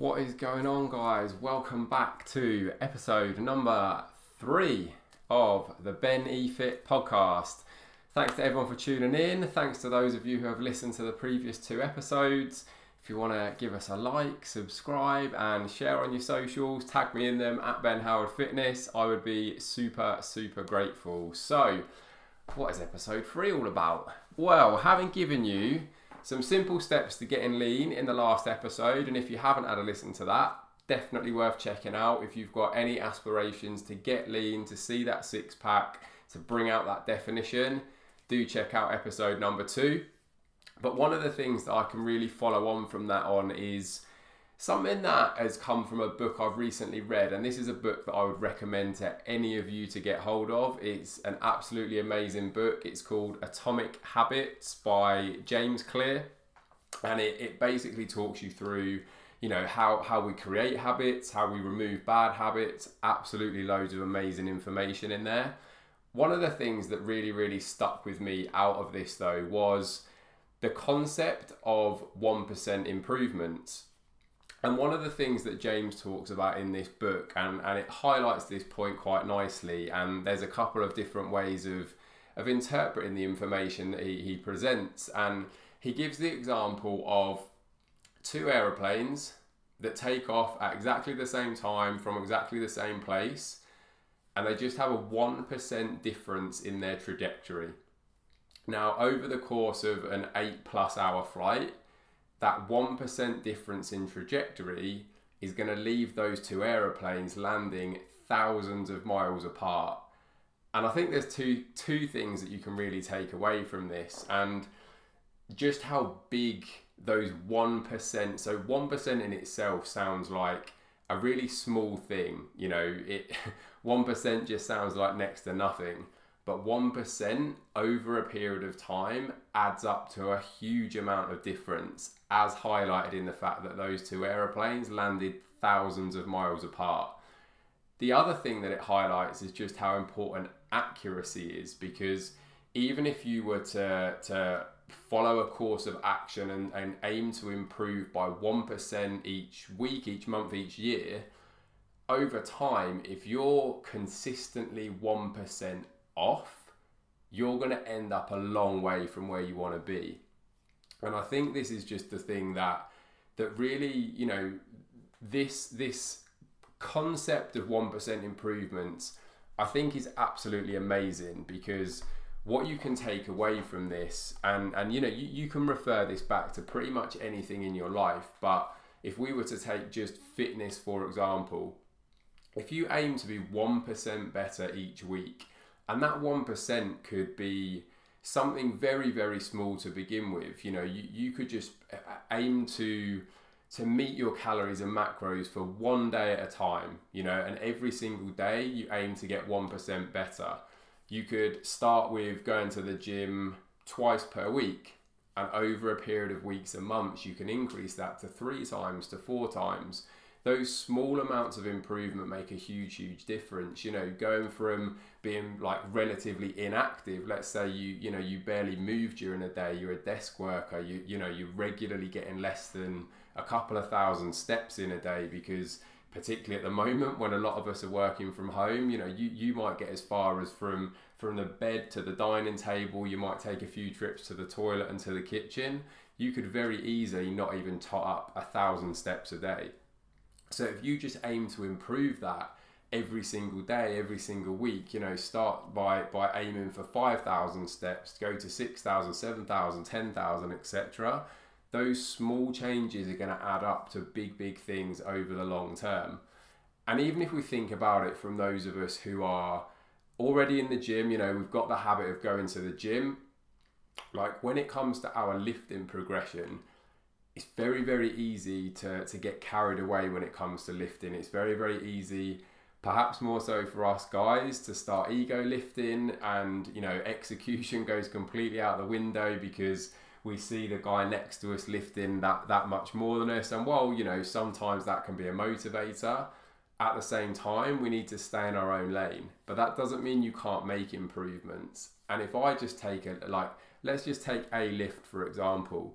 What is going on, guys? Welcome back to episode number three of the Ben E Fit podcast. Thanks to everyone for tuning in. Thanks to those of you who have listened to the previous two episodes. If you want to give us a like, subscribe, and share on your socials, tag me in them at Ben Howard Fitness, I would be super, super grateful. So, what is episode three all about? Well, having given you some simple steps to getting lean in the last episode, and if you haven't had a listen to that, definitely worth checking out if you've got any aspirations to get lean, to see that six pack, to bring out that definition. Do check out episode number two. But one of the things that I can really follow on from that on is something that has come from a book I've recently read, and this is a book that I would recommend to any of you to get hold of. It's an absolutely amazing book. It's called Atomic Habits by James Clear, and it, it basically talks you through you know how how we create habits how we remove bad habits absolutely loads of amazing information in there one of the things that really really stuck with me out of this though was the concept of 1% improvements and one of the things that James talks about in this book, and, and it highlights this point quite nicely, and there's a couple of different ways of, of interpreting the information that he, he presents. And he gives the example of two aeroplanes that take off at exactly the same time from exactly the same place, and they just have a 1% difference in their trajectory. Now, over the course of an eight plus hour flight, that 1% difference in trajectory is going to leave those two aeroplanes landing thousands of miles apart. And I think there's two two things that you can really take away from this and just how big those 1% so 1% in itself sounds like a really small thing, you know, it 1% just sounds like next to nothing but 1% over a period of time adds up to a huge amount of difference, as highlighted in the fact that those two aeroplanes landed thousands of miles apart. The other thing that it highlights is just how important accuracy is because even if you were to, to follow a course of action and, and aim to improve by 1% each week, each month, each year, over time, if you're consistently 1% off, you're going to end up a long way from where you want to be. And I think this is just the thing that that really, you know, this this concept of 1% improvements I think is absolutely amazing because what you can take away from this and and you know you, you can refer this back to pretty much anything in your life but if we were to take just fitness for example if you aim to be 1% better each week and that 1% could be something very very small to begin with. You know you, you could just aim to to meet your calories and macros for one day at a time you know and every single day you aim to get 1% better. You could start with going to the gym twice per week and over a period of weeks and months you can increase that to three times to four times those small amounts of improvement make a huge huge difference. You know going from being like relatively inactive let's say you you know you barely move during a day you're a desk worker you you know you're regularly getting less than a couple of thousand steps in a day because particularly at the moment when a lot of us are working from home you know you you might get as far as from from the bed to the dining table you might take a few trips to the toilet and to the kitchen. You could very easily not even tot up a thousand steps a day so if you just aim to improve that every single day, every single week, you know, start by by aiming for 5,000 steps, go to 6,000, 7,000, 10,000, etc. Those small changes are going to add up to big big things over the long term. And even if we think about it from those of us who are already in the gym, you know, we've got the habit of going to the gym, like when it comes to our lifting progression, it's very very easy to to get carried away when it comes to lifting. It's very very easy perhaps more so for us guys to start ego lifting and you know execution goes completely out the window because we see the guy next to us lifting that that much more than us. And while you know sometimes that can be a motivator at the same time we need to stay in our own lane. But that doesn't mean you can't make improvements. And if i just take it like let's just take a lift for example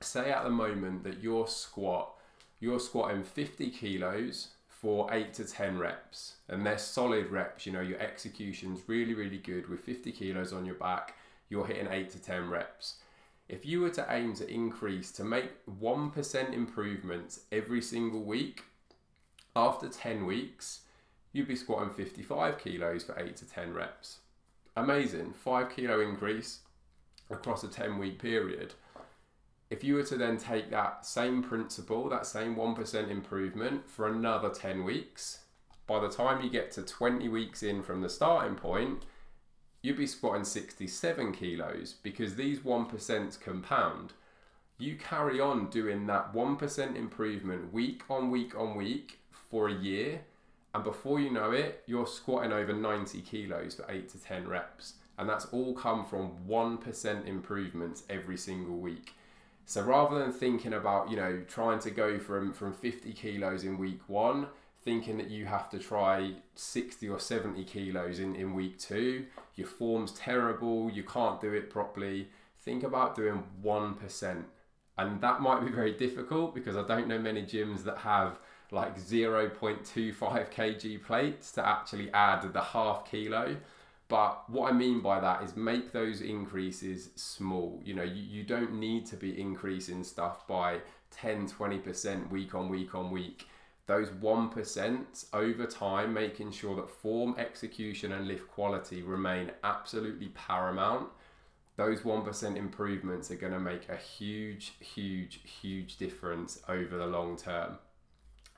say at the moment that your squat you're squatting 50 kilos for 8 to 10 reps. And they're solid reps, you know, your execution's really, really good with 50 kilos on your back, you're hitting 8 to 10 reps. If you were to aim to increase to make 1% improvements every single week, after 10 weeks, you'd be squatting 55 kilos for 8 to 10 reps. Amazing, 5 kilo increase across a 10 week period. If you were to then take that same principle, that same 1% improvement for another 10 weeks, by the time you get to 20 weeks in from the starting point, you'd be squatting 67 kilos because these 1% compound. You carry on doing that 1% improvement week on week on week for a year, and before you know it, you're squatting over 90 kilos for 8 to 10 reps. And that's all come from 1% improvements every single week. So rather than thinking about, you know, trying to go from, from 50 kilos in week one, thinking that you have to try 60 or 70 kilos in, in week two, your form's terrible, you can't do it properly, think about doing 1%. And that might be very difficult because I don't know many gyms that have like 0.25 kg plates to actually add the half kilo. But what I mean by that is make those increases small. You know, you, you don't need to be increasing stuff by 10, 20% week on week on week. Those 1% over time, making sure that form, execution, and lift quality remain absolutely paramount. Those 1% improvements are going to make a huge, huge, huge difference over the long term.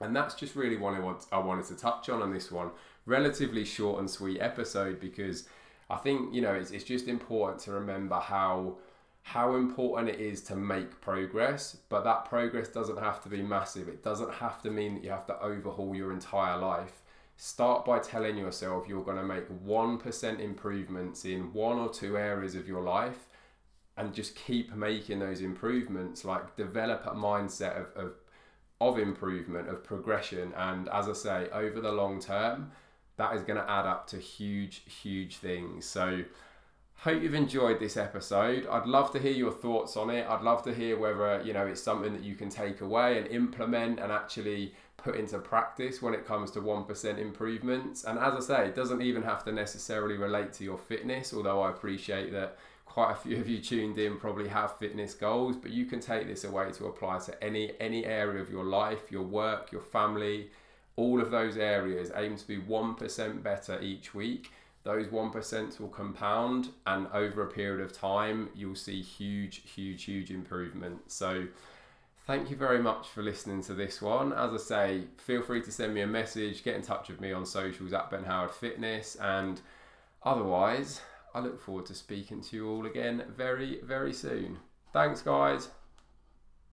And that's just really what I, want, I wanted to touch on on this one. Relatively short and sweet episode because I think, you know, it's, it's just important to remember how how important it is to make progress, but that progress doesn't have to be massive. It doesn't have to mean that you have to overhaul your entire life. Start by telling yourself you're going to make 1% improvements in one or two areas of your life and just keep making those improvements. Like, develop a mindset of, of of improvement, of progression. And as I say, over the long term, that is going to add up to huge, huge things. So, hope you've enjoyed this episode. I'd love to hear your thoughts on it. I'd love to hear whether, you know, it's something that you can take away and implement and actually put into practice when it comes to 1% improvements. And as I say, it doesn't even have to necessarily relate to your fitness, although I appreciate that quite a few of you tuned in probably have fitness goals, but you can take this away to apply to any any area of your life, your work, your family, all of those areas. Aim to be 1% better each week. Those 1% will compound and over a period of time you'll see huge huge huge improvement. So thank you very much for listening to this one. As I say, feel free to send me a message, get in touch with me on socials at Ben Howard Fitness and otherwise I look forward to speaking to you all again very, very soon. Thanks, guys.